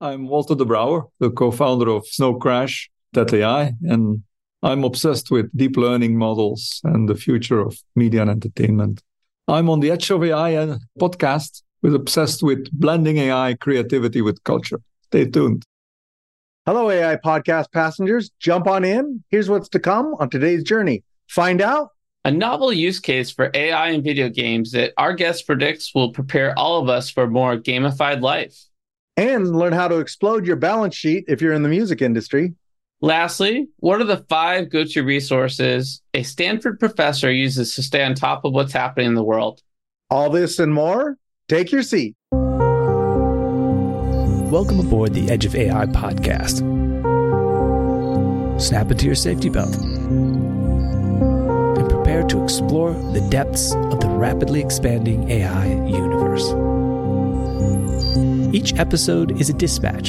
I'm Walter De Brouwer, the co-founder of Snowcrash AI, and I'm obsessed with deep learning models and the future of media and entertainment. I'm on the Edge of AI podcast with obsessed with blending AI creativity with culture. Stay tuned. Hello, AI podcast passengers. Jump on in. Here's what's to come on today's journey. Find out a novel use case for AI in video games that our guest predicts will prepare all of us for a more gamified life and learn how to explode your balance sheet if you're in the music industry. Lastly, what are the five go to resources a Stanford professor uses to stay on top of what's happening in the world? All this and more. Take your seat. Welcome aboard the Edge of AI podcast. Snap into your safety belt and prepare to explore the depths of the rapidly expanding AI universe. Each episode is a dispatch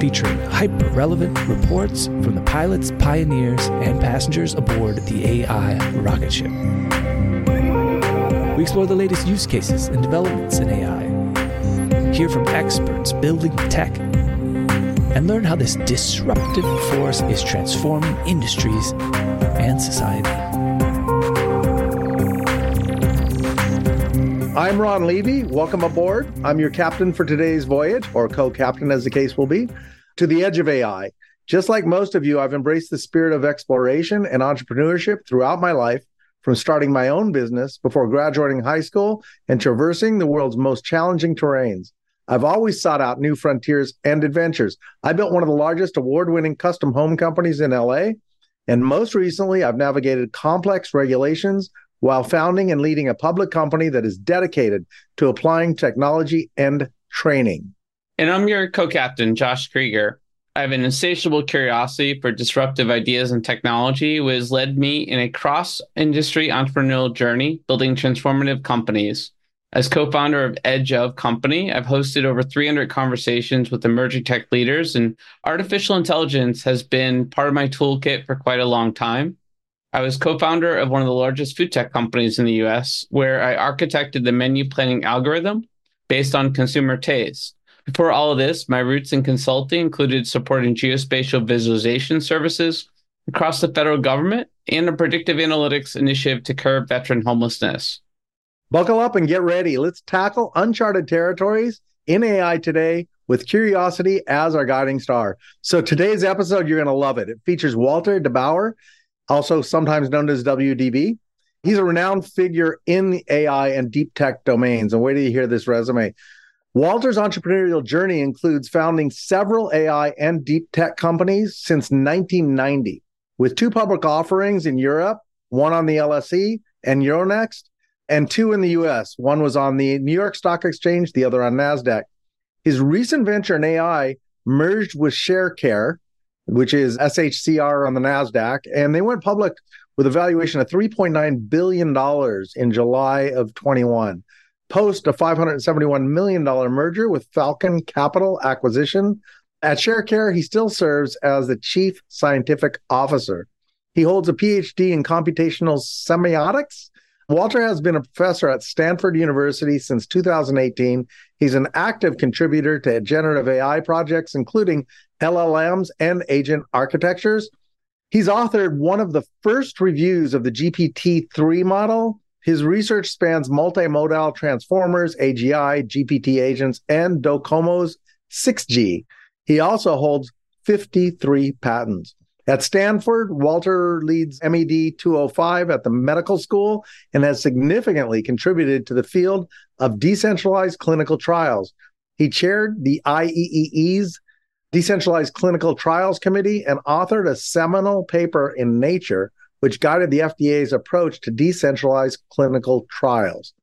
featuring hyper relevant reports from the pilots, pioneers, and passengers aboard the AI rocket ship. We explore the latest use cases and developments in AI, hear from experts building tech, and learn how this disruptive force is transforming industries and society. I'm Ron Levy. Welcome aboard. I'm your captain for today's voyage, or co captain as the case will be, to the edge of AI. Just like most of you, I've embraced the spirit of exploration and entrepreneurship throughout my life, from starting my own business before graduating high school and traversing the world's most challenging terrains. I've always sought out new frontiers and adventures. I built one of the largest award winning custom home companies in LA. And most recently, I've navigated complex regulations while founding and leading a public company that is dedicated to applying technology and training. And I'm your co captain, Josh Krieger. I have an insatiable curiosity for disruptive ideas and technology, which has led me in a cross industry entrepreneurial journey building transformative companies. As co founder of Edge of Company, I've hosted over 300 conversations with emerging tech leaders, and artificial intelligence has been part of my toolkit for quite a long time. I was co founder of one of the largest food tech companies in the US, where I architected the menu planning algorithm based on consumer taste. Before all of this, my roots in consulting included supporting geospatial visualization services across the federal government and a predictive analytics initiative to curb veteran homelessness. Buckle up and get ready. Let's tackle uncharted territories in AI today with curiosity as our guiding star. So today's episode, you're going to love it. It features Walter De Brouwer also sometimes known as WDB. He's a renowned figure in the AI and deep tech domains. And wait till you hear this resume. Walter's entrepreneurial journey includes founding several AI and deep tech companies since 1990, with two public offerings in Europe, one on the LSE and Euronext, and two in the US. One was on the New York Stock Exchange, the other on NASDAQ. His recent venture in AI merged with Sharecare, which is SHCR on the NASDAQ. And they went public with a valuation of $3.9 billion in July of 21, post a $571 million merger with Falcon Capital Acquisition. At Sharecare, he still serves as the chief scientific officer. He holds a PhD in computational semiotics. Walter has been a professor at Stanford University since 2018. He's an active contributor to generative AI projects, including LLMs, and agent architectures. He's authored one of the first reviews of the GPT 3 model. His research spans multimodal transformers, AGI, GPT agents, and Docomo's 6G. He also holds 53 patents. At Stanford, Walter leads MED 205 at the medical school and has significantly contributed to the field of decentralized clinical trials. He chaired the IEEE's Decentralized Clinical Trials Committee and authored a seminal paper in Nature, which guided the FDA's approach to decentralized clinical trials.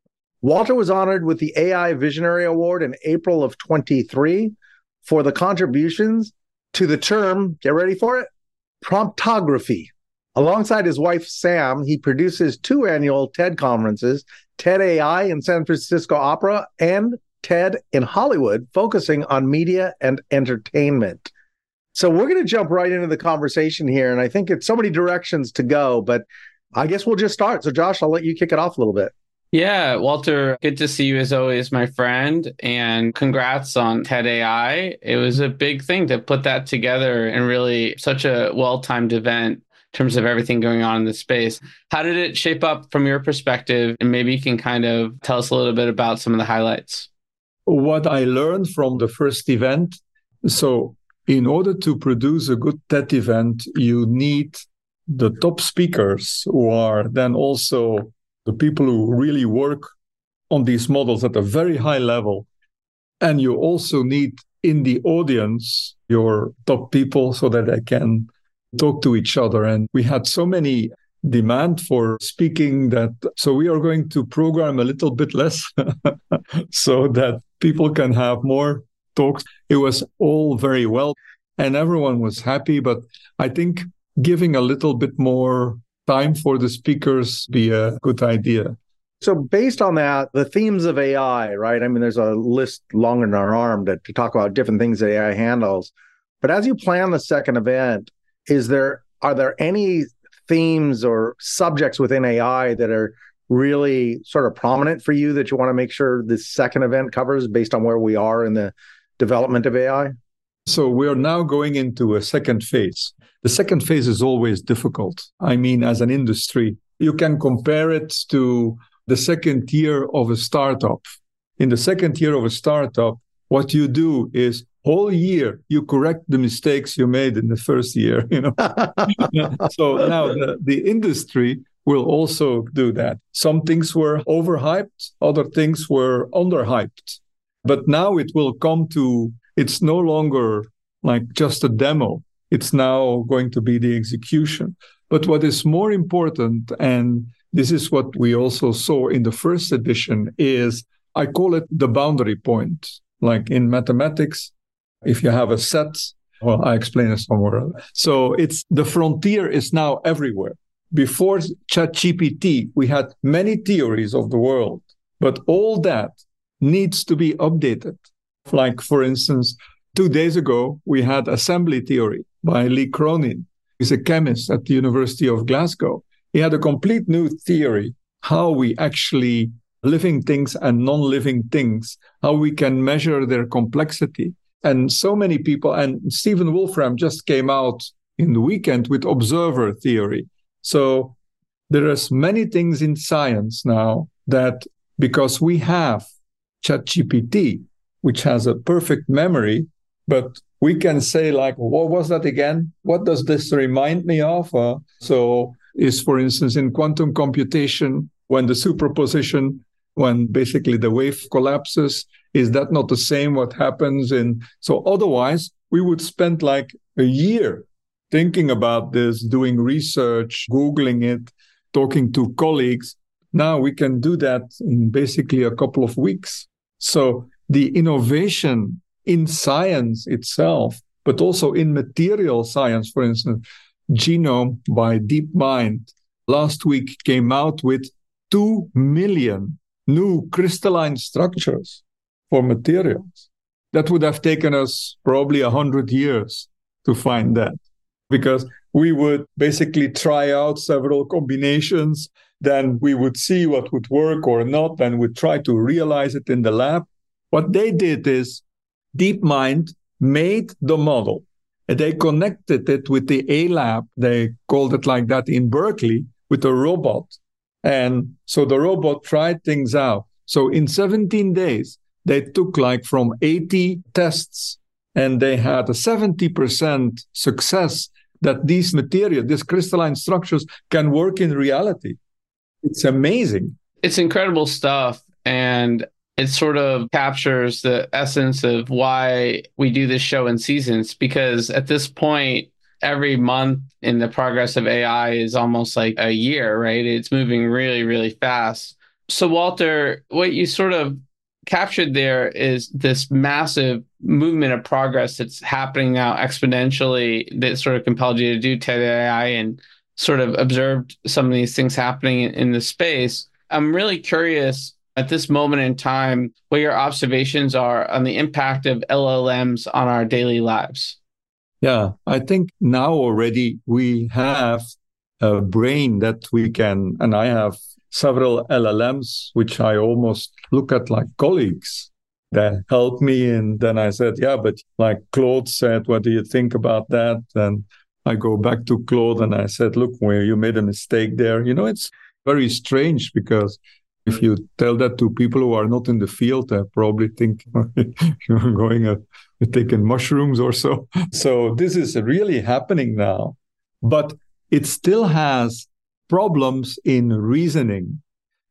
Walter was honored with the AI Visionary Award in April of 23 for the contributions to the term, get ready for it, promptography. Alongside his wife, Sam, he produces two annual TED conferences TED AI in San Francisco Opera and TED in Hollywood, focusing on media and entertainment. So we're going to jump right into the conversation here. And I think it's so many directions to go, but I guess we'll just start. So, Josh, I'll let you kick it off a little bit. Yeah, Walter, good to see you as always, my friend. And congrats on TED AI. It was a big thing to put that together and really such a well timed event in terms of everything going on in the space. How did it shape up from your perspective? And maybe you can kind of tell us a little bit about some of the highlights. What I learned from the first event so, in order to produce a good TED event, you need the top speakers who are then also the people who really work on these models at a very high level. And you also need in the audience your top people so that they can talk to each other. And we had so many demand for speaking that so we are going to program a little bit less so that people can have more talks. It was all very well and everyone was happy. But I think giving a little bit more time for the speakers be a good idea. So, based on that, the themes of AI, right? I mean, there's a list longer than our arm to, to talk about different things that AI handles. But as you plan the second event, is there are there any themes or subjects within AI that are really sort of prominent for you that you want to make sure this second event covers based on where we are in the development of AI? So we are now going into a second phase. The second phase is always difficult. I mean, as an industry, you can compare it to the second year of a startup. In the second year of a startup, what you do is whole year you correct the mistakes you made in the first year you know so now the, the industry will also do that some things were overhyped other things were underhyped but now it will come to it's no longer like just a demo. It's now going to be the execution. But what is more important, and this is what we also saw in the first edition, is I call it the boundary point. Like in mathematics, if you have a set, well, I explain it somewhere. So it's the frontier is now everywhere. Before ChatGPT, we had many theories of the world, but all that needs to be updated. Like, for instance, two days ago, we had assembly theory by Lee Cronin. He's a chemist at the University of Glasgow. He had a complete new theory how we actually living things and non-living things, how we can measure their complexity. And so many people, and Stephen Wolfram just came out in the weekend with observer theory. So there is many things in science now that because we have ChatGPT, which has a perfect memory, but we can say like, what was that again? What does this remind me of? Uh, so is, for instance, in quantum computation, when the superposition, when basically the wave collapses, is that not the same what happens in? So otherwise, we would spend like a year thinking about this, doing research, Googling it, talking to colleagues. Now we can do that in basically a couple of weeks. So the innovation in science itself, but also in material science, for instance, GNoME by DeepMind last week came out with 2 million new crystalline structures for materials. That would have taken us probably a 100 years to find that because we would basically try out several combinations then we would see what would work or not, and we'd try to realize it in the lab. What they did is DeepMind made the model and they connected it with the A lab. They called it like that in Berkeley with a robot. And so the robot tried things out. So in 17 days, they took like from 80 tests and they had a 70% success that these material, these crystalline structures can work in reality. It's amazing. It's incredible stuff. And it sort of captures the essence of why we do this show in seasons because at this point, every month in the progress of AI is almost like a year, right? It's moving really, really fast. So, Walter, what you sort of captured there is this massive movement of progress that's happening now exponentially that sort of compelled you to do TED AI and sort of observed some of these things happening in, in the space. I'm really curious at this moment in time what your observations are on the impact of LLMs on our daily lives. Yeah, I think now already we have a brain that we can, and I have several LLMs, which I almost look at like colleagues that help me. And then I said, yeah, but like Claude said, what do you think about that? And I go back to Claude and I said, look, where you made a mistake there. You know, it's very strange because if you tell that to people who are not in the field, they probably think you're going uh, taking mushrooms or so. So this is really happening now, but it still has problems in reasoning.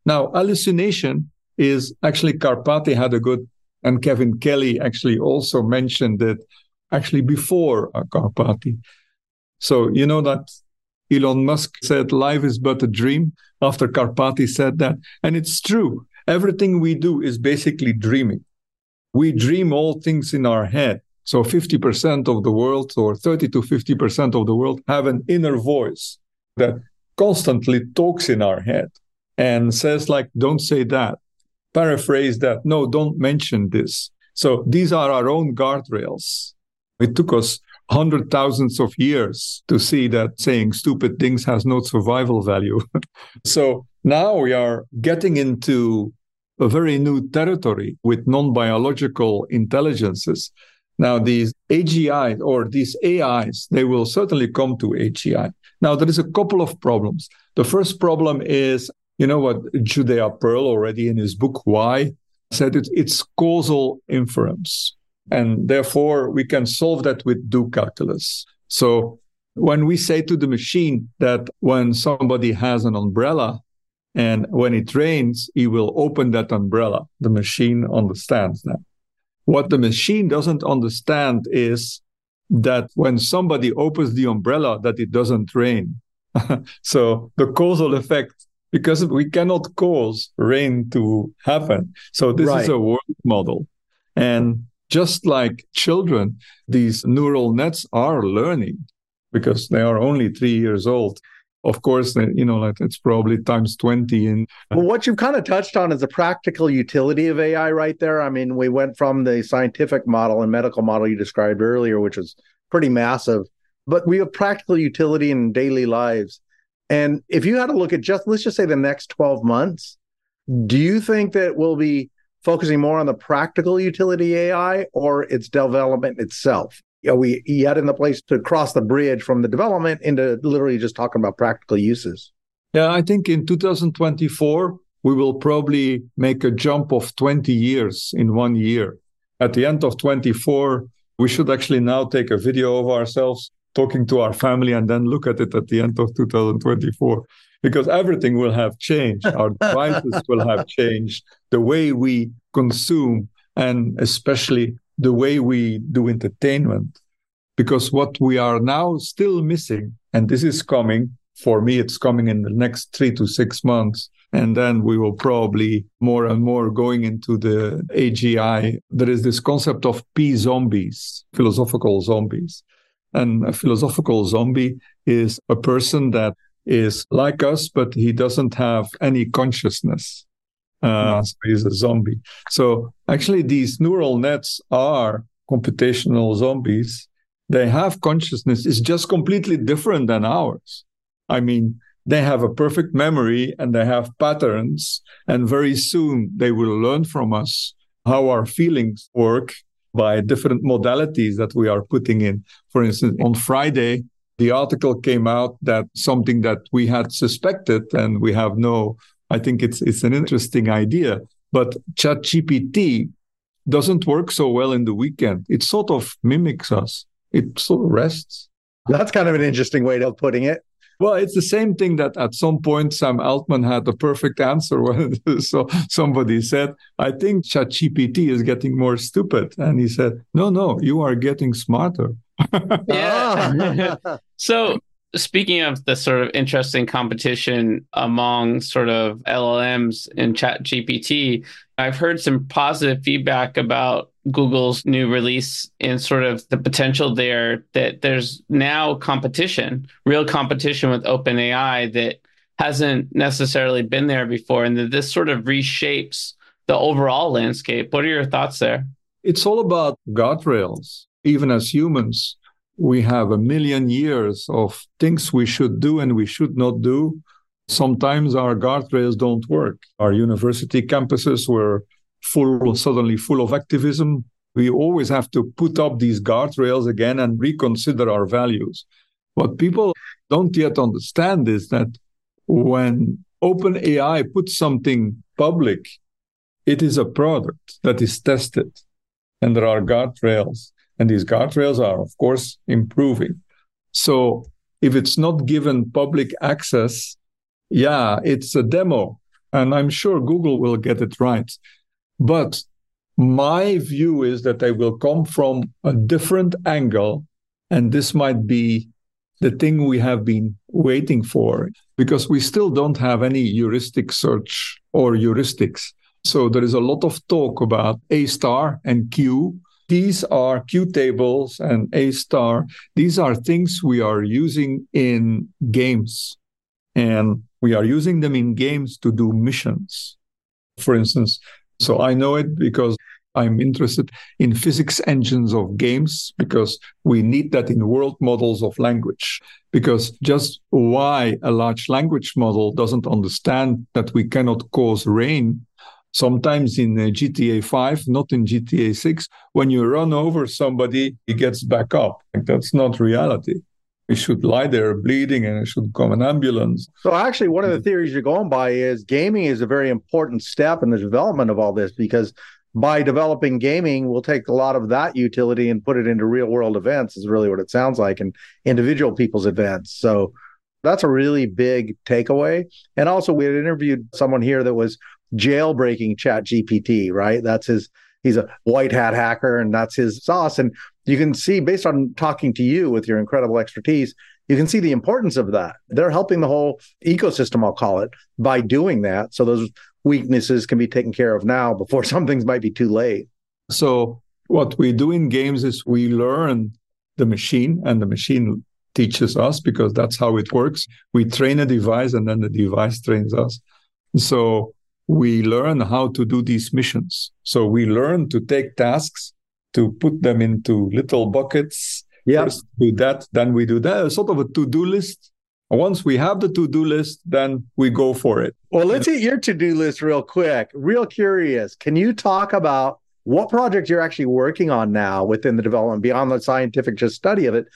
Now, hallucination is actually Karpathy had a good, and Kevin Kelly actually also mentioned it actually before uh, Karpathy. So you know that Elon Musk said life is but a dream after Karpathy said that. And it's true. Everything we do is basically dreaming. We dream all things in our head. So 50% of the world or 30 to 50% of the world have an inner voice that constantly talks in our head and says like, don't say that. Paraphrase that. No, don't mention this. So these are our own guardrails. It took us hundred thousands of years to see that saying stupid things has no survival value. so now we are getting into a very new territory with non biological intelligences. Now, these AGI or these AIs, they will certainly come to AGI. Now, there is a couple of problems. The first problem is, you know what Judea Pearl already in his book, Why, said it, it's causal inference. And therefore, we can solve that with do calculus. So when we say to the machine that when somebody has an umbrella and when it rains, he will open that umbrella, the machine understands that. What the machine doesn't understand is that when somebody opens the umbrella, that it doesn't rain. so the causal effect, because we cannot cause rain to happen. So this right. is a world model. And just like children, these neural nets are learning because they are only three years old. Of course, you know, like it's probably times 20. And well, what you've kind of touched on is the practical utility of AI right there. I mean, we went from the scientific model and medical model you described earlier, which is pretty massive, but we have practical utility in daily lives. And if you had to look at just, let's just say the next 12 months, do you think that we'll be focusing more on the practical utility AI or its development itself? Are we yet in the place to cross the bridge from the development into literally just talking about practical uses? Yeah, I think in 2024, we will probably make a jump of 20 years in one year. At the end of 24, we should actually now take a video of ourselves talking to our family and then look at it at the end of 2024 because everything will have changed. Our devices will have changed. The way we consume, and especially the way we do entertainment. Because what we are now still missing, and this is coming, for me, it's coming in the next three to six months. And then we will probably more and more going into the AGI. There is this concept of P zombies, philosophical zombies. And a philosophical zombie is a person that is like us, but he doesn't have any consciousness. Uh, hmm. so he's a zombie. So actually, these neural nets are computational zombies. They have consciousness. It's just completely different than ours. I mean, they have a perfect memory and they have patterns. And very soon they will learn from us how our feelings work by different modalities that we are putting in. For instance, on Friday, the article came out that something that we had suspected and we have no i think it's it's an interesting idea but ChatGPT doesn't work so well in the weekend. It sort of mimics us. It sort of rests. That's kind of an interesting way of putting it. Well, it's the same thing that at some point Sam Altman had the perfect answer when so somebody said, "I think ChatGPT is getting more stupid," and he said, "No, no, you are getting smarter." Yeah. so speaking of the sort of interesting competition among sort of LLMs and ChatGPT, I've heard some positive feedback about Google's new release and sort of the potential there that there's now competition, real competition with OpenAI that hasn't necessarily been there before, and that this sort of reshapes the overall landscape. What are your thoughts there? It's all about guardrails even as humans, we have a million years of things we should do and we should not do. Sometimes our guardrails don't work. Our university campuses were full, suddenly full of activism. We always have to put up these guardrails again and reconsider our values. What people don't yet understand is that when OpenAI puts something public, it is a product that is tested, and there are guardrails. And these guardrails are, of course, improving. So if it's not given public access, yeah, it's a demo. And I'm sure Google will get it right. But my view is that they will come from a different angle. And this might be the thing we have been waiting for because we still don't have any heuristic search or heuristics. So there is a lot of talk about A star and Q. These are Q tables and A star. These are things we are using in games. And we are using them in games to do missions. For instance, so I know it because I'm interested in physics engines of games because we need that in world models of language. Because just why a large language model doesn't understand that we cannot cause rain, sometimes in uh, GTA 5, not in GTA 6, when you run over somebody, he gets back up. Like, that's not reality. He should lie there bleeding and it should come an ambulance. So, actually, one of the mm. theories you're going by is gaming is a very important step in the development of all this because by developing gaming, we'll take a lot of that utility and put it into real world events, is really what it sounds like, and individual people's events. So that's a really big takeaway. And also, we had interviewed someone here that was jailbreaking ChatGPT, right? That's his, he's a white hat hacker, and that's his sauce. And you can see, based on talking to you with your incredible expertise, you can see the importance of that. They're helping the whole ecosystem, I'll call it, by doing that. So those weaknesses can be taken care of now before some things might be too late. So what we do in games is we learn the machine and the machine teaches us because that's how it works. We train a device and then the device trains us. So we learn how to do these missions. So we learn to take tasks, to put them into little buckets. Yeah. do that, then we do that. Sort of a to-do list once we have the to-do list, then we go for it. Well, let's hit your to-do list real quick. Real curious. Can you talk about what project you're actually working on now within the development beyond the scientific just study of it?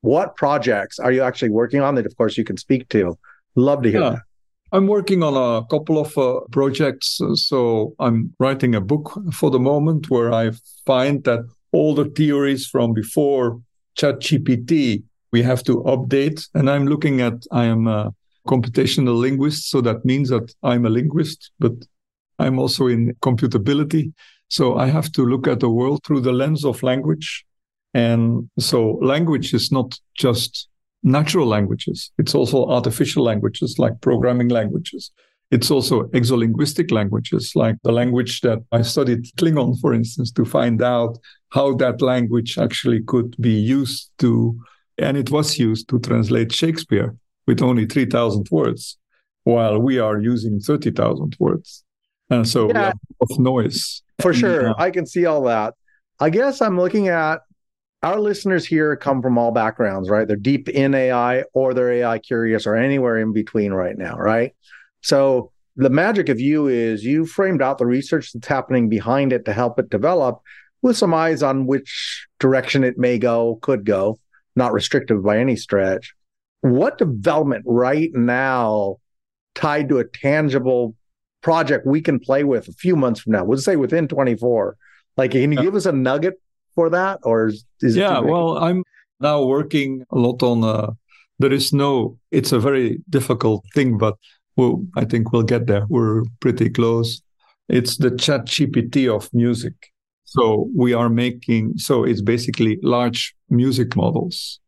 What projects are you actually working on that, of course, you can speak to? Love to hear yeah. that. I'm working on a couple of uh, projects. So I'm writing a book for the moment where I find that all the theories from before ChatGPT we have to update. And I'm looking at, I am a computational linguist. So that means that I'm a linguist, but I'm also in computability. So I have to look at the world through the lens of language. And so language is not just natural languages. It's also artificial languages like programming languages. It's also exolinguistic languages, like the language that I studied Klingon, for instance, to find out how that language actually could be used to and it was used to translate Shakespeare with only 3,000 words, while we are using 30,000 words. And so yeah. we have of noise. For sure. Uh, I can see all that. I guess I'm looking at our listeners here come from all backgrounds, right? They're deep in AI or they're AI curious or anywhere in between right now, right? So the magic of you is you framed out the research that's happening behind it to help it develop with some eyes on which direction it may go, could go not restrictive by any stretch. What development right now tied to a tangible project we can play with a few months from now? We'll say within 24. Like, can you give us a nugget for that? Or is, is yeah, well, I'm now working a lot on, uh, there is no, it's a very difficult thing, but we'll, I think we'll get there. We're pretty close. It's the ChatGPT of music. So we are making, so it's basically large music models.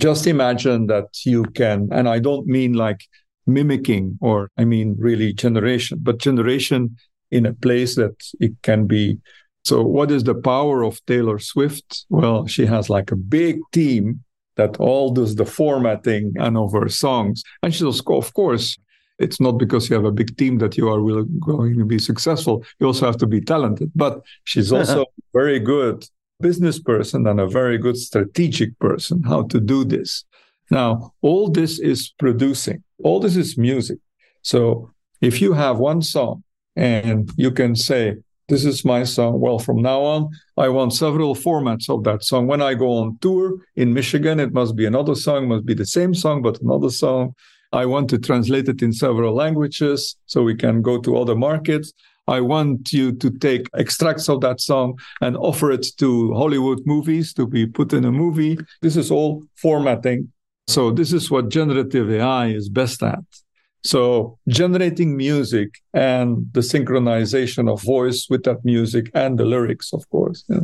Just imagine that you can, and I don't mean like mimicking or I mean really generation, but generation in a place that it can be. So, what is the power of Taylor Swift? Well, she has like a big team that all does the formatting and of her songs. And she's, of course, it's not because you have a big team that you are really going to be successful. You also have to be talented. But she's also very good business person and a very good strategic person how to do this. Now, all this is producing, all this is music. So if you have one song and you can say, this is my song. Well, from now on, I want several formats of that song. When I go on tour in Michigan, it must be another song, must be the same song, but another song. I want to translate it in several languages so we can go to other markets. I want you to take extracts of that song and offer it to Hollywood movies to be put in a movie. This is all formatting. So, this is what generative AI is best at. So, generating music and the synchronization of voice with that music and the lyrics, of course. Yeah.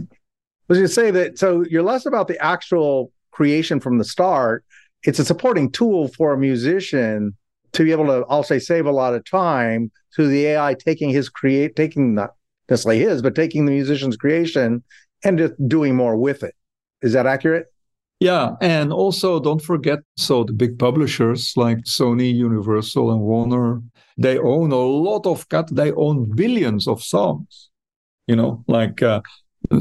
Going say that so you're less about the actual creation from the start. It's a supporting tool for a musician to be able to, I'll say, save a lot of time through the AI taking his create, taking not necessarily his, but taking the musician's creation and just doing more with it. Is that accurate? Yeah, and also don't forget so the big publishers like Sony, Universal, and Warner, they own a lot of cut. They own billions of songs. You know, like uh,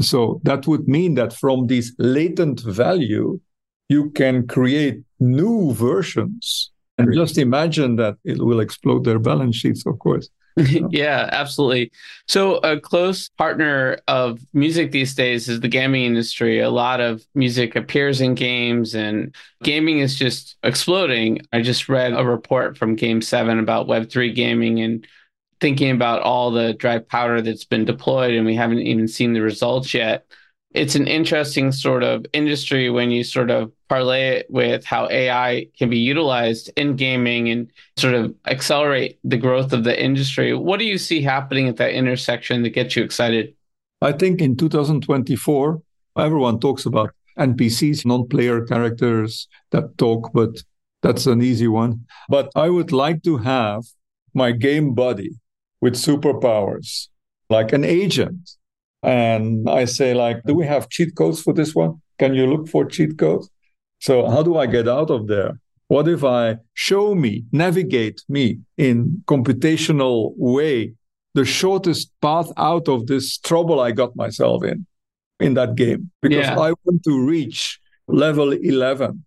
so that would mean that from this latent value, you can create new versions and just imagine that it will explode their balance sheets, of course. yeah, absolutely. So, a close partner of music these days is the gaming industry. A lot of music appears in games, and gaming is just exploding. I just read a report from Game7 about Web3 gaming and thinking about all the dry powder that's been deployed, and we haven't even seen the results yet it's an interesting sort of industry when you sort of parlay it with how AI can be utilized in gaming and sort of accelerate the growth of the industry. What do you see happening at that intersection that gets you excited? I think in 2024, everyone talks about NPCs, non player characters that talk, but that's an easy one. But I would like to have my game buddy with superpowers, like an agent and I say, like, do we have cheat codes for this one? Can you look for cheat codes? So how do I get out of there? What if I show me, navigate me in computational way, the shortest path out of this trouble I got myself in, in that game? Because yeah. I want to reach level 11.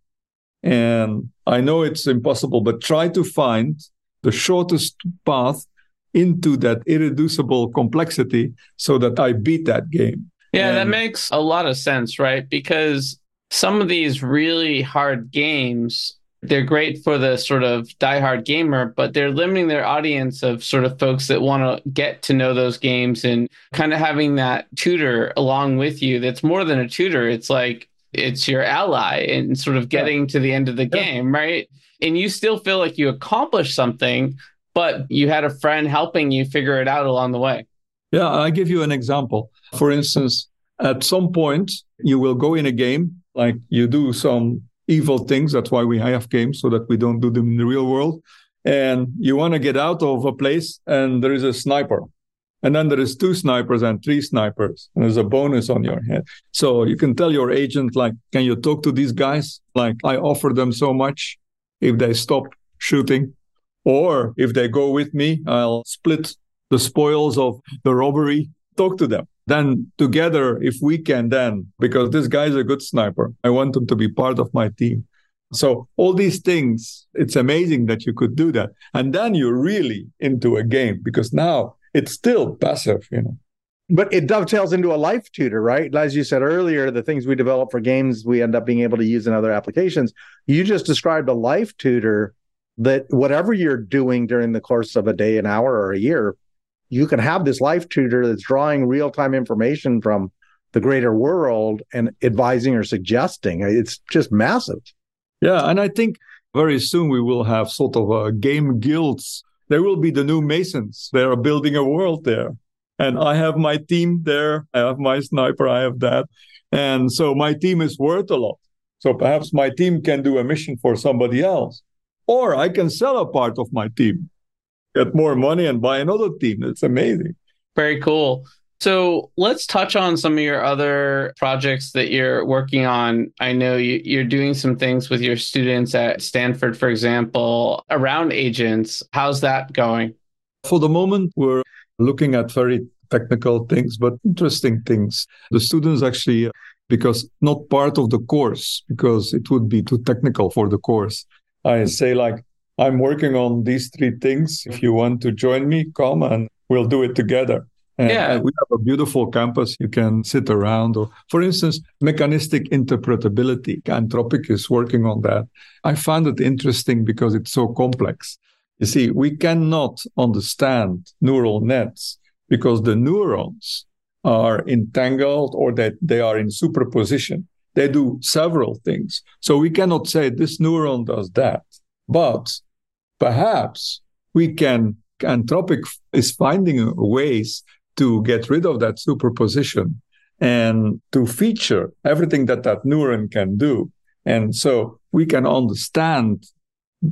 And I know it's impossible, but try to find the shortest path into that irreducible complexity so that I beat that game. Yeah, and that makes a lot of sense, right? Because some of these really hard games, they're great for the sort of diehard gamer, but they're limiting their audience of sort of folks that want to get to know those games and kind of having that tutor along with you that's more than a tutor. It's like it's your ally and sort of getting yeah. to the end of the yeah. game, right? And you still feel like you accomplished something, but you had a friend helping you figure it out along the way. Yeah, I give you an example. For instance, at some point, you will go in a game, like you do some evil things. That's why we have games, so that we don't do them in the real world. And you want to get out of a place, and there is a sniper. And then there is two snipers and three snipers, and there's a bonus on your head. So you can tell your agent, like, can you talk to these guys? Like, I offer them so much if they stop shooting or if they go with me, I'll split the spoils of the robbery, talk to them. Then together, if we can, then, because this guy's a good sniper, I want him to be part of my team. So all these things, it's amazing that you could do that. And then you're really into a game because now it's still passive, you know. But it dovetails into a life tutor, right? As you said earlier, the things we develop for games, we end up being able to use in other applications. You just described a life tutor that whatever you're doing during the course of a day, an hour, or a year, you can have this life tutor that's drawing real time information from the greater world and advising or suggesting. It's just massive. Yeah. And I think very soon we will have sort of a game guilds. There will be the new Masons. They are building a world there. And I have my team there. I have my sniper. I have that. And so my team is worth a lot. So perhaps my team can do a mission for somebody else or I can sell a part of my team, get more money, and buy another team. It's amazing. Very cool. So let's touch on some of your other projects that you're working on. I know you, are doing some things with your students at Stanford, for example, around agents. How's that going? For the moment, we're looking at very technical things, but interesting things. The students actually, because not part of the course, because it would be too technical for the course, I say like I'm working on these three things. If you want to join me, come and we'll do it together. And, Yeah. we have a beautiful campus. You can sit around. Or, for instance, mechanistic interpretability. Anthropic is working on that. I found it interesting because it's so complex. You see, we cannot understand neural nets because the neurons are entangled or that they are in superposition. They do several things. So we cannot say this neuron does that. But perhaps we can, Anthropic is finding ways to get rid of that superposition and to feature everything that that neuron can do. And so we can understand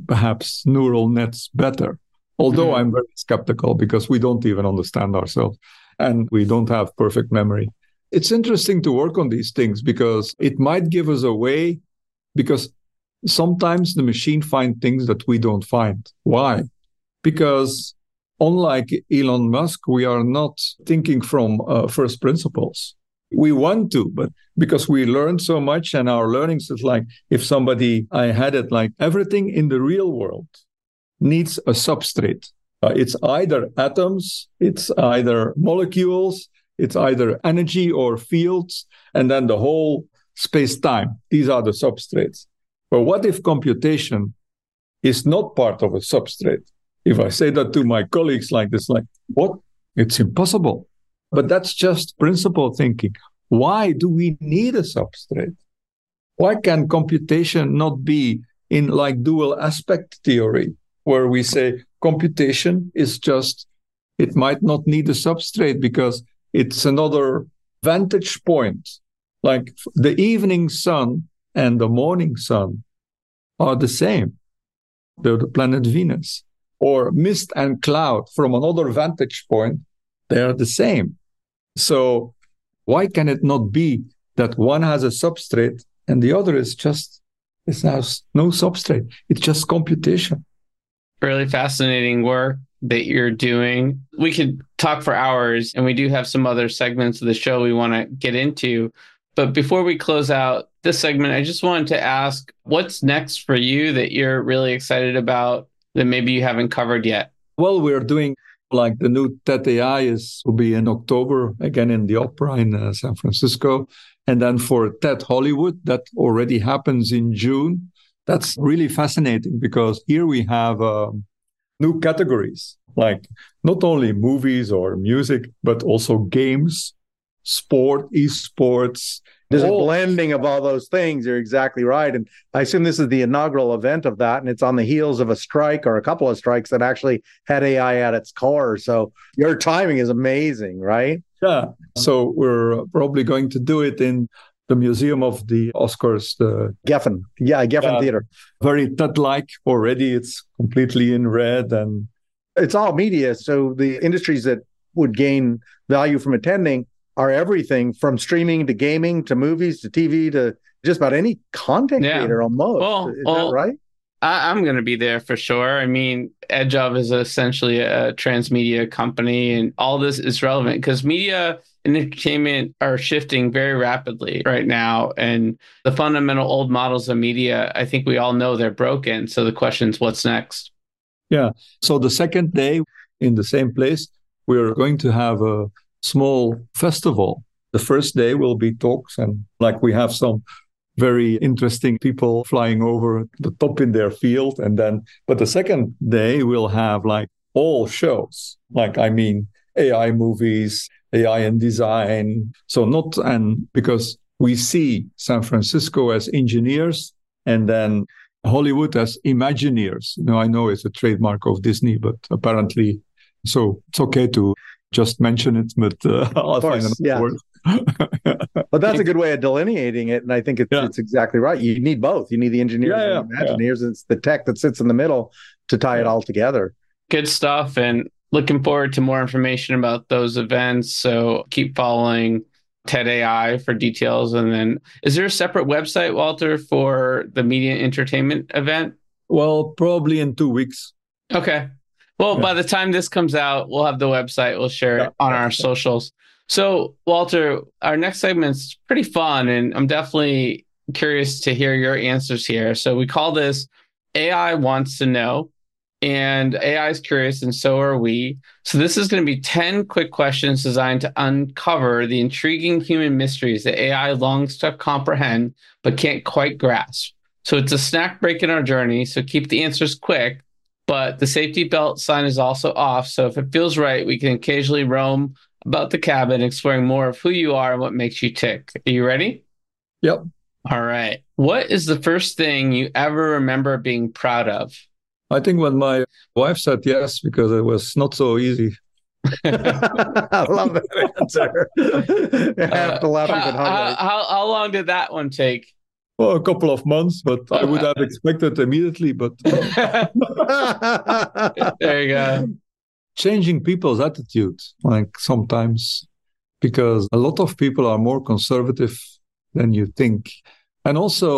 perhaps neural nets better. Although Mhm. I'm very skeptical because we don't even understand ourselves and we don't have perfect memory. It's interesting to work on these things because it might give us a way because sometimes the machine find things that we don't find. Why? Because unlike Elon Musk, we are not thinking from uh, first principles. We want to, but because we learn so much and our learnings is like if somebody, I had it like everything in the real world needs a substrate. Uh, it's either atoms, it's either molecules, it's either energy or fields, and then the whole space time. These are the substrates. But what if computation is not part of a substrate? If I say that to my colleagues like this, like, what? It's impossible. But that's just principle thinking. Why do we need a substrate? Why can computation not be in like dual aspect theory, where we say computation is just, it might not need a substrate because it's another vantage point. Like the evening sun and the morning sun are the same. They're the planet Venus. Or mist and cloud from another vantage point, they're the same. So why can it not be that one has a substrate and the other is just it has no substrate? It's just computation. really fascinating work that you're doing. We could talk for hours, and we do have some other segments of the show we want to get into. But before we close out this segment, I just wanted to ask what's next for you that you're really excited about that maybe you haven't covered yet? Well, we're doing like the new TED AI is will be in October again in the Opera in uh, San Francisco, and then for TED Hollywood that already happens in June. That's really fascinating because here we have um, new categories like not only movies or music but also games, sport, esports. There's a blending of all those things. You're exactly right. And I assume this is the inaugural event of that. And it's on the heels of a strike or a couple of strikes that actually had AI at its core. So your timing is amazing, right? Yeah. So we're probably going to do it in the Museum of the Oscars, the Geffen. Yeah, Geffen Yeah. Theater. very TED-like already. It's completely in red and It's all media. So the industries that would gain value from attending are everything from streaming to gaming to movies to TV to just about any content Yeah. creator almost. Well, is well, that right? I, I'm going to be there for sure. I mean, EdgeOf is essentially a transmedia company, and all this is relevant because media and entertainment are shifting very rapidly right now. And the fundamental old models of media, I think we all know they're broken. So the question is, what's next? Yeah. So the second day in the same place, we're going to have a small festival. The first day will be talks and like we have some very interesting people flying over the top in their field. And then, but the second day we'll have like all shows. Like, I mean, AI movies, AI and design. So not, and because we see San Francisco as engineers and then Hollywood as Imagineers. You know, I know it's a trademark of Disney, but apparently, so it's okay to just mention it, but uh, I'll course, find another yeah. word. But that's a good way of delineating it. And I think it's, Yeah. it's exactly right. You need both. You need the engineers Yeah, and the yeah, yeah. imagineers. and It's the tech that sits in the middle to tie it all together. Good stuff. And looking forward to more information about those events. So keep following TED AI for details. And then, is there a separate website, Walter, for the media entertainment event? well, probably in two weeks. Okay. Well, Yeah. by the time this comes out, we'll have the website. We'll share it on our socials. So, Walter, our next segment's pretty fun, and I'm definitely curious to hear your answers here. So, we call this AI Wants to Know. and AI is curious, and so are we. So, this is going to be 10 quick questions designed to uncover the intriguing human mysteries that AI longs to comprehend but can't quite grasp. So, it's a snack break in our journey. So, keep the answers quick, but the safety belt sign is also off. So, if it feels right, we can occasionally roam about the cabin, exploring more of who you are and what makes you tick. Are you ready? Yep. All right. What is the first thing you ever remember being proud of? I think when my wife said yes, because it was not so easy. I love that answer. I have to laugh Uh, even how, how, how long did that one take? Well, a couple of months, but I would have expected immediately. But there you go. Changing people's attitude, like sometimes, because a lot of people are more conservative than you think. And also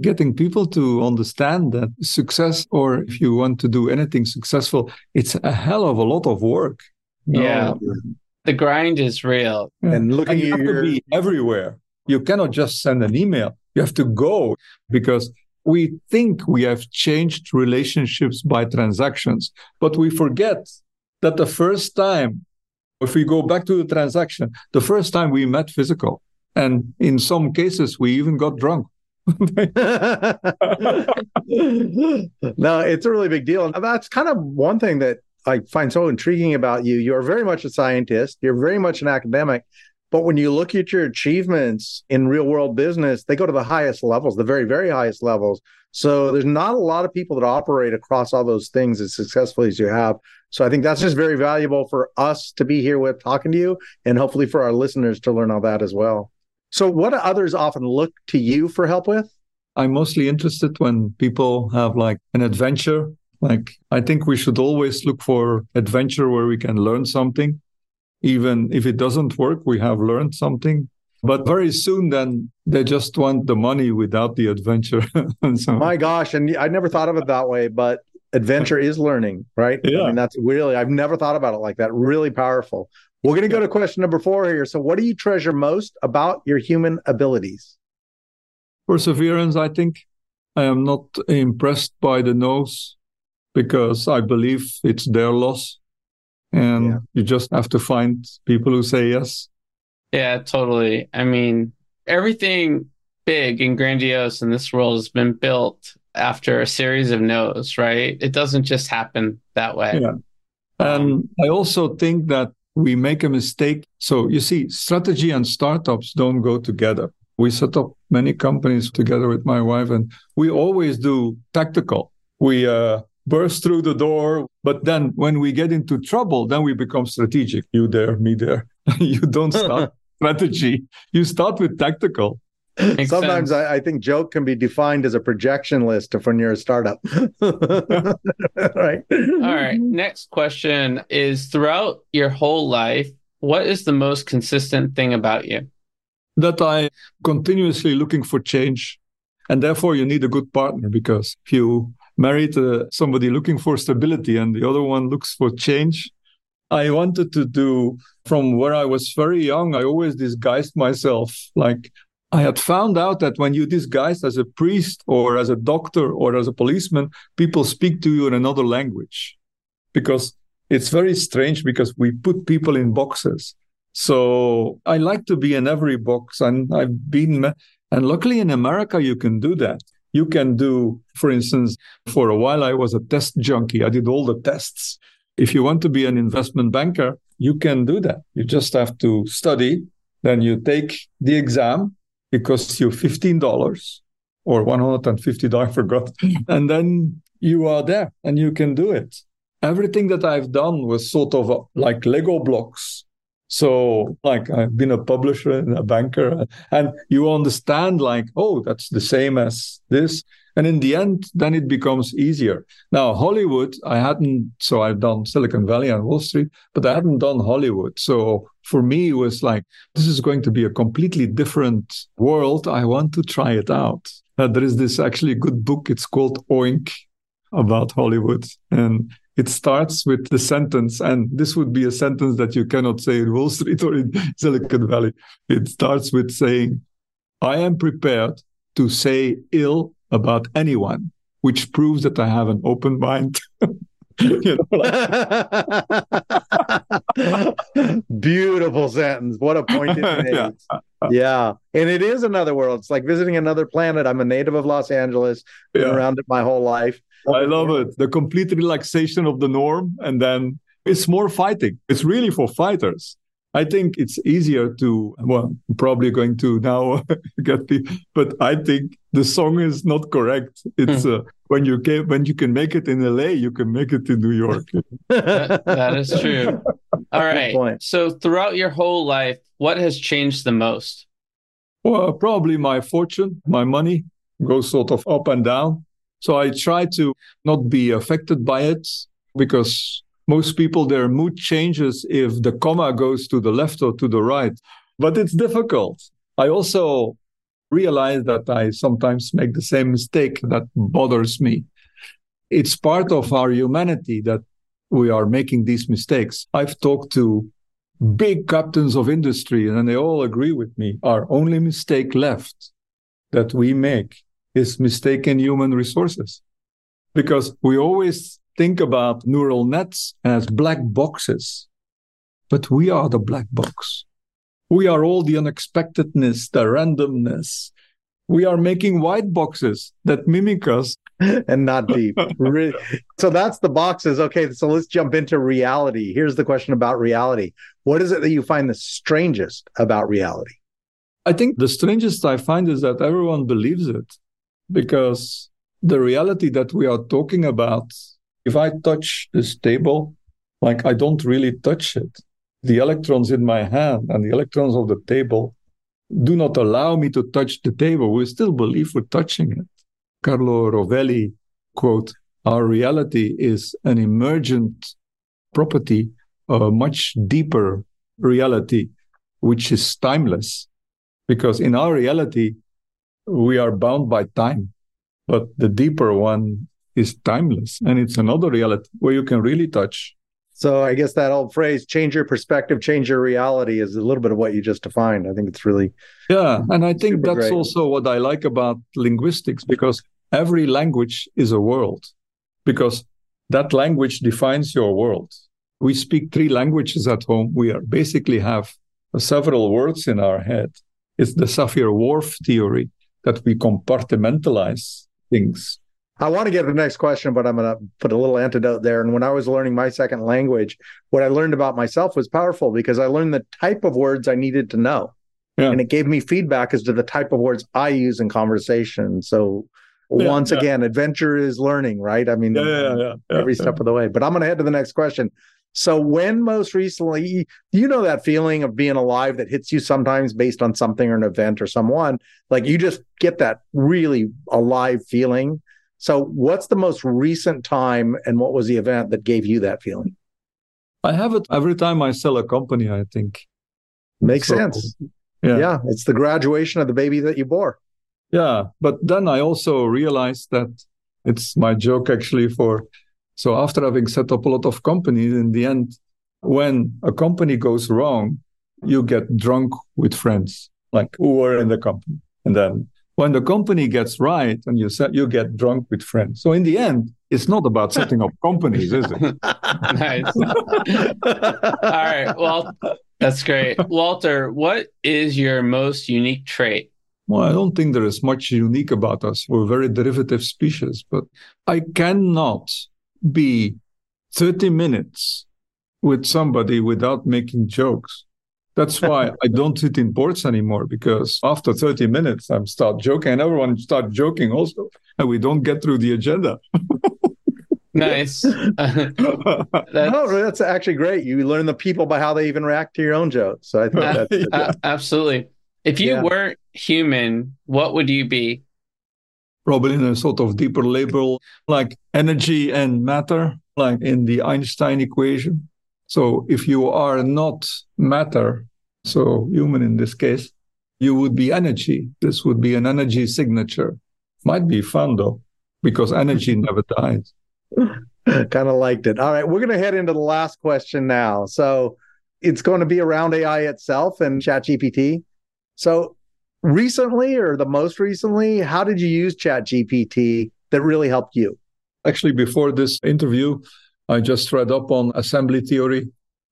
getting people to understand that success, or if you want to do anything successful, it's a hell of a lot of work. Yeah. know? The grind is real. And looking And you have your to be everywhere. You cannot just send an email. You have to go because we think we have changed relationships by transactions, but we forget that the first time, if we go back to the transaction, the first time we met physical. And in some cases, we even got drunk. no, it's a really big deal. And that's kind of one thing that I find so intriguing about you. You're very much a scientist, you're very much an academic. But when you look at your achievements in real world business, they go to the highest levels, the very, very highest levels. So there's not a lot of people that operate across all those things as successfully as you have. So I think that's just very valuable for us to be here with talking to you and hopefully for our listeners to learn all that as well. So what do others often look to you for help with? I'm mostly interested when people have like an adventure. Like, I think we should always look for adventure where we can learn something. Even if it doesn't work, we have learned something. But very soon, then they just want the money without the adventure. so, My gosh, and I never thought of it that way, but adventure is learning, right? Yeah. I mean, that's really, I've never thought about it like that. Really powerful. We're going to go to question number four here. So, what do you treasure most about your human abilities? perseverance, I think. I am not impressed by the no's because I believe it's their loss. And Yeah. you just have to find people who say yes. Yeah, totally. I mean, everything big and grandiose in this world has been built after a series of no's, right? It doesn't just happen that way. Yeah. And I also think that we make a mistake. So you see, strategy and startups don't go together. We set up many companies together with my wife, and we always do tactical. We uh, burst through the door, but then when we get into trouble, then we become strategic. You there, me there. you don't start strategy. You start with tactical. Makes Sometimes. I, I think joke can be defined as a projection list of when you're a startup. right. All right. Next question is throughout your whole life, what is the most consistent thing about you? that I continuously looking for change. And therefore, you need a good partner because if you married uh, somebody looking for stability and the other one looks for change, I wanted to do from where I was very young, I always disguised myself. Like I had found out that when you disguise as a priest or as a doctor or as a policeman, people speak to you in another language because it's very strange because we put people in boxes. So I like to be in every box, and I've been, and luckily in America, you can do that. You can do, for instance, for a while, I was a test junkie. I did all the tests. If you want to be an investment banker, you can do that. You just have to study, then you take the exam. It costs you $15 or 150, I forgot. And then you are there and you can do it. Everything that I've done was sort of uh, like Lego blocks. So, like, I've been a publisher and a banker, and you understand, like, oh, that's the same as this. And in the end, then it becomes easier. Now, Hollywood, I hadn't, so I've done Silicon Valley and Wall Street, but I hadn't done Hollywood. So for me, it was like, this is going to be a completely different world. I want to try it out. Uh, there is this actually good book. It's called Oink about Hollywood. And it starts with the sentence, and this would be a sentence that you cannot say in Wall Street or in Silicon Valley. It starts with saying, I am prepared to say ill about anyone, which proves that I have an open mind. you know, like... Beautiful sentence. What a point yeah. yeah. And it is another world. It's like visiting another planet. I'm a native of Los Angeles, been yeah. around it my whole life. I love it. The complete relaxation of the norm. And then it's more fighting. It's really for fighters. I think it's easier to, well, I'm probably going to now get the, but I think the song is not correct. It's uh, when you can, when you can make it in LA, you can make it in New York. that, that is true. All right. So throughout your whole life, what has changed the most? Well, probably my fortune, my money goes sort of up and down. So I try to not be affected by it because most people, their mood changes if the comma goes to the left or to the right. But it's difficult. I also realize that I sometimes make the same mistake that bothers me. It's part of our humanity that we are making these mistakes. I've talked to big captains of industry and they all agree with me. Our only mistake left that we make is mistaken human resources because we always think about neural nets as black boxes, but we are the black box. We are all the unexpectedness, the randomness. We are making white boxes that mimic us and not deep. so that's the boxes. Okay, so let's jump into reality. Here's the question about reality. What is it that you find the strangest about reality? I think the strangest I find is that everyone believes it because the reality that we are talking about, if I touch this table, like I don't really touch it. The electrons in my hand and the electrons of the table do not allow me to touch the table. We still believe we're touching it. Carlo Rovelli quote, our reality is an emergent property, of a much deeper reality, which is timeless. Because in our reality, we are bound by time. But the deeper one is timeless. And it's another reality where you can really touch. So I guess that old phrase, change your perspective, change your reality, is a little bit of what you just defined. I think it's really. Yeah. And I think that's great. also what I like about linguistics because every language is a world, because that language defines your world. We speak three languages at home. We are basically have several words in our head. It's the Sapir-Whorf theory that we compartmentalize things. I want to get to the next question, but I'm going to put a little antidote there. And when I was learning my second language, what I learned about myself was powerful because I learned the type of words I needed to know. Yeah. And it gave me feedback as to the type of words I use in conversation. So yeah, once yeah. again, adventure is learning, right? I mean, yeah every step of the way. But I'm going to head to the next question. So when most recently, you know that feeling of being alive that hits you sometimes based on something or an event or someone, like you just get that really alive feeling. So what's the most recent time and what was the event that gave you that feeling? I have it every time I sell a company, I think. Makes so, sense. Yeah. yeah, it's the graduation of the baby that you bore. Yeah, but then I also realized that it's my joke actually for so after having set up a lot of companies, in the end, when a company goes wrong, you get drunk with friends, like who were in the company. And then when the company gets right and you set, you get drunk with friends. So in the end, it's not about setting up companies, is it? nice. All right. Well, that's great. Walter, what is your most unique trait? Well, I don't think there is much unique about us. We're very derivative species, but I cannot be 30 minutes with somebody without making jokes. That's why I don't sit in boards anymore because after 30 minutes, I'm start joking and everyone start joking also. And we don't get through the agenda. nice. that's... No, that's actually great. You learn the people by how they even react to your own jokes. So I think uh, that's uh, absolutely. If you yeah. weren't human, what would you be? probably in a sort of deeper label like energy and matter, like in the Einstein equation. So if you are not matter, so human in this case, you would be energy. This would be an energy signature. Might be fun though, because energy never dies. kind of liked it. All right, we're going to head into the last question now. So it's going to be around AI itself and ChatGPT. So recently or the most recently, how did you use ChatGPT that really helped you? Actually, before this interview, I just read up on assembly theory.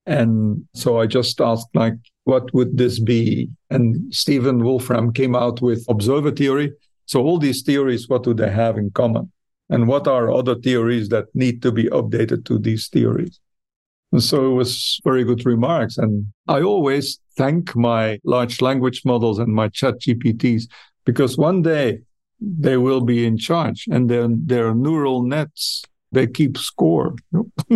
And so I just asked, like, what would this be? And Stephen Wolfram came out with observer theory. So all these theories, what do they have in common? And what are other theories that need to be updated to these theories? And so it was very good remarks. And I always thank my large language models and my chat GPTs because one day they will be in charge and then their neural nets they keep score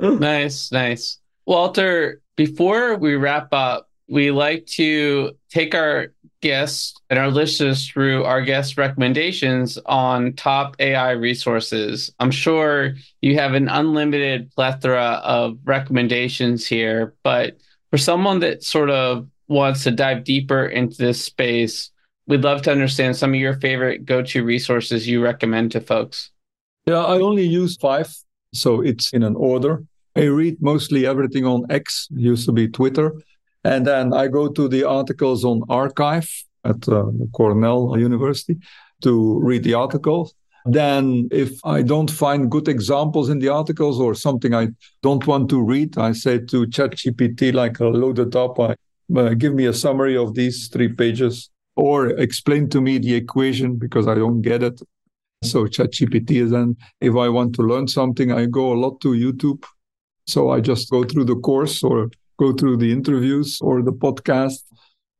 nice nice walter before we wrap up we like to take our guests and our listeners through our guest recommendations on top AI resources. I'm sure you have an unlimited plethora of recommendations here, but for someone that sort of wants to dive deeper into this space, we'd love to understand some of your favorite go to resources you recommend to folks. Yeah, I only use five. So it's in an order. I read mostly everything on X, used to be Twitter. And then I go to the articles on arXiv at uh, Cornell University to read the articles. Then, if I don't find good examples in the articles or something I don't want to read, I say to ChatGPT, like, load it up, uh, give me a summary of these three pages, or explain to me the equation because I don't get it. So, ChatGPT is then, if I want to learn something, I go a lot to YouTube. So, I just go through the course or go through the interviews or the podcast.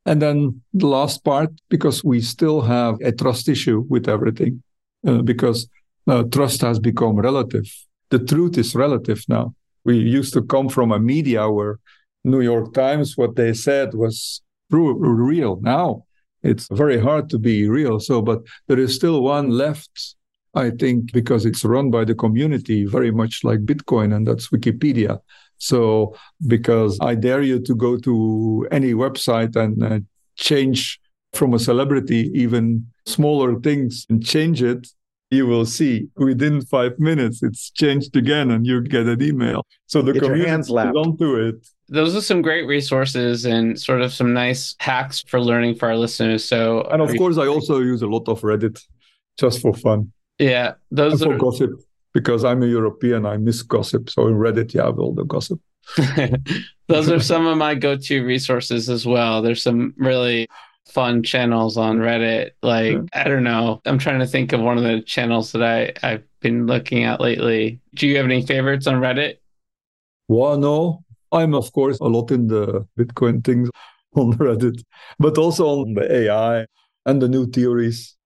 And then the last part, because we still have a trust issue with everything, uh, because uh, trust has become relative. The truth is relative now. We used to come from a media where New York Times, what they said was real. Now it's very hard to be real. So, but there is still one left, I think, because it's run by the community, very much like Bitcoin, and that's Wikipedia. So, because I dare you to go to any website and uh, change from a celebrity, even smaller things, and change it, you will see within five minutes it's changed again and you get an email. So the get community is onto it. Those are some great resources and sort of some nice hacks for learning for our listeners. So And of course I also use a lot of Reddit just for fun. Yeah. Those and are gossip because I'm a European, I miss gossip. So in Reddit, you have all the gossip. Those are some of my go-to resources as well. There's some really fun channels on Reddit. Like, yeah. I don't know. I'm trying to think of one of the channels that I, I've been looking at lately. Do you have any favorites on Reddit? Well, no. I'm, of course, a lot in the Bitcoin things on Reddit, but also on the AI and the new theories.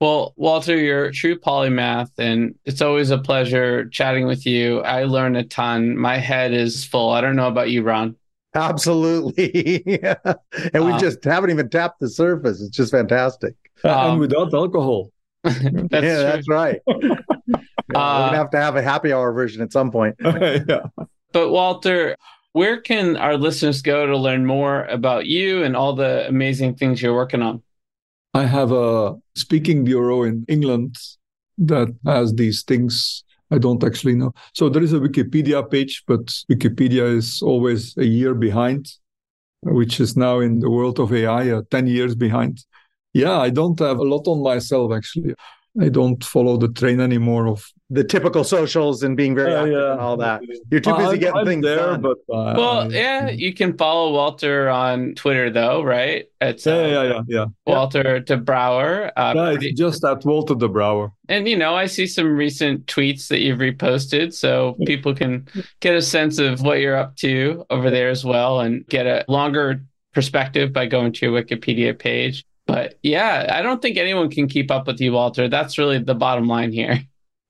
Well, Walter, you're a true polymath, and it's always a pleasure chatting with you. I learn a ton. My head is full. I don't know about you, Ron. Absolutely. and we uh, just haven't even tapped the surface. It's just fantastic. Um, and without alcohol. that's yeah, true. that's right. yeah, uh, we're going to have to have a happy hour version at some point. yeah. But, Walter, where can our listeners go to learn more about you and all the amazing things you're working on? I have a speaking bureau in England that has these things. I don't actually know. So there is a Wikipedia page, but Wikipedia is always a year behind, which is now in the world of AI, uh, 10 years behind. Yeah, I don't have a lot on myself actually. I don't follow the train anymore of the typical socials and being very uh, active yeah. and all that. You're too busy getting I'm things there, done. But, uh, well, yeah, you can follow Walter on Twitter though, right? It's yeah, uh, yeah, yeah, yeah. Walter De Brouwer. Uh, yeah, pretty... just at Walter De Brouwer. And you know, I see some recent tweets that you've reposted, so people can get a sense of what you're up to over there as well, and get a longer perspective by going to your Wikipedia page. But yeah, I don't think anyone can keep up with you, Walter. That's really the bottom line here.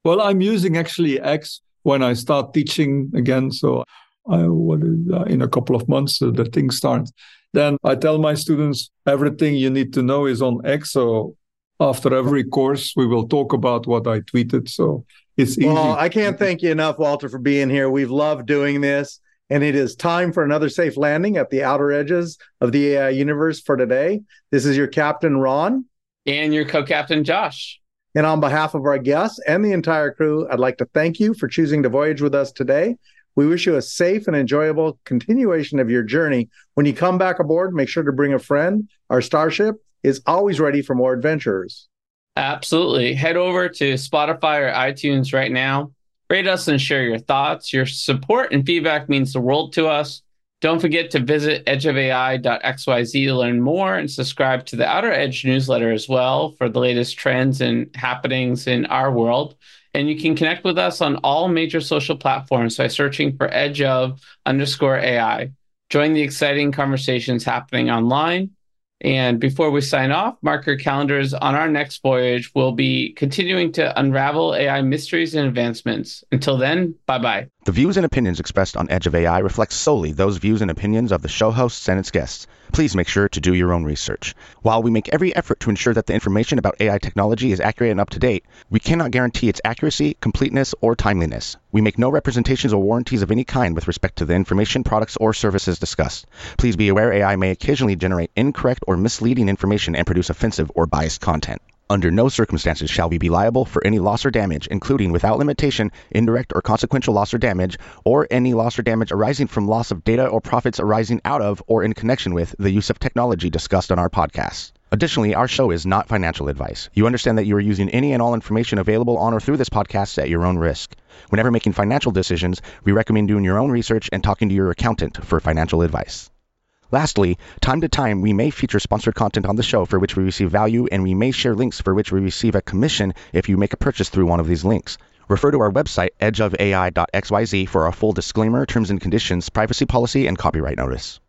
Well, I'm using actually X when I start teaching again. So I, what is, uh, in a couple of months, uh, the thing starts. Then I tell my students everything you need to know is on X. So after every course, we will talk about what I tweeted. So it's easy. Well, I can't thank you enough, Walter, for being here. We've loved doing this. And it is time for another safe landing at the outer edges of the AI universe for today. This is your captain, Ron. And your co captain, Josh. And on behalf of our guests and the entire crew, I'd like to thank you for choosing to voyage with us today. We wish you a safe and enjoyable continuation of your journey. When you come back aboard, make sure to bring a friend. Our starship is always ready for more adventurers. Absolutely. Head over to Spotify or iTunes right now. Rate us and share your thoughts. Your support and feedback means the world to us. Don't forget to visit edgeofai.xyz to learn more and subscribe to the Outer Edge newsletter as well for the latest trends and happenings in our world. And you can connect with us on all major social platforms by searching for edge of underscore AI. Join the exciting conversations happening online. And before we sign off, mark your calendars on our next voyage. We'll be continuing to unravel AI mysteries and advancements. Until then, bye bye. The views and opinions expressed on Edge of AI reflect solely those views and opinions of the show hosts and its guests. Please make sure to do your own research. While we make every effort to ensure that the information about AI technology is accurate and up to date, we cannot guarantee its accuracy, completeness, or timeliness. We make no representations or warranties of any kind with respect to the information, products, or services discussed. Please be aware AI may occasionally generate incorrect or misleading information and produce offensive or biased content. Under no circumstances shall we be liable for any loss or damage, including without limitation, indirect or consequential loss or damage, or any loss or damage arising from loss of data or profits arising out of or in connection with the use of technology discussed on our podcast. Additionally, our show is not financial advice. You understand that you are using any and all information available on or through this podcast at your own risk. Whenever making financial decisions, we recommend doing your own research and talking to your accountant for financial advice. Lastly, time to time, we may feature sponsored content on the show for which we receive value, and we may share links for which we receive a commission if you make a purchase through one of these links. Refer to our website, edgeofai.xyz, for our full disclaimer, terms and conditions, privacy policy, and copyright notice.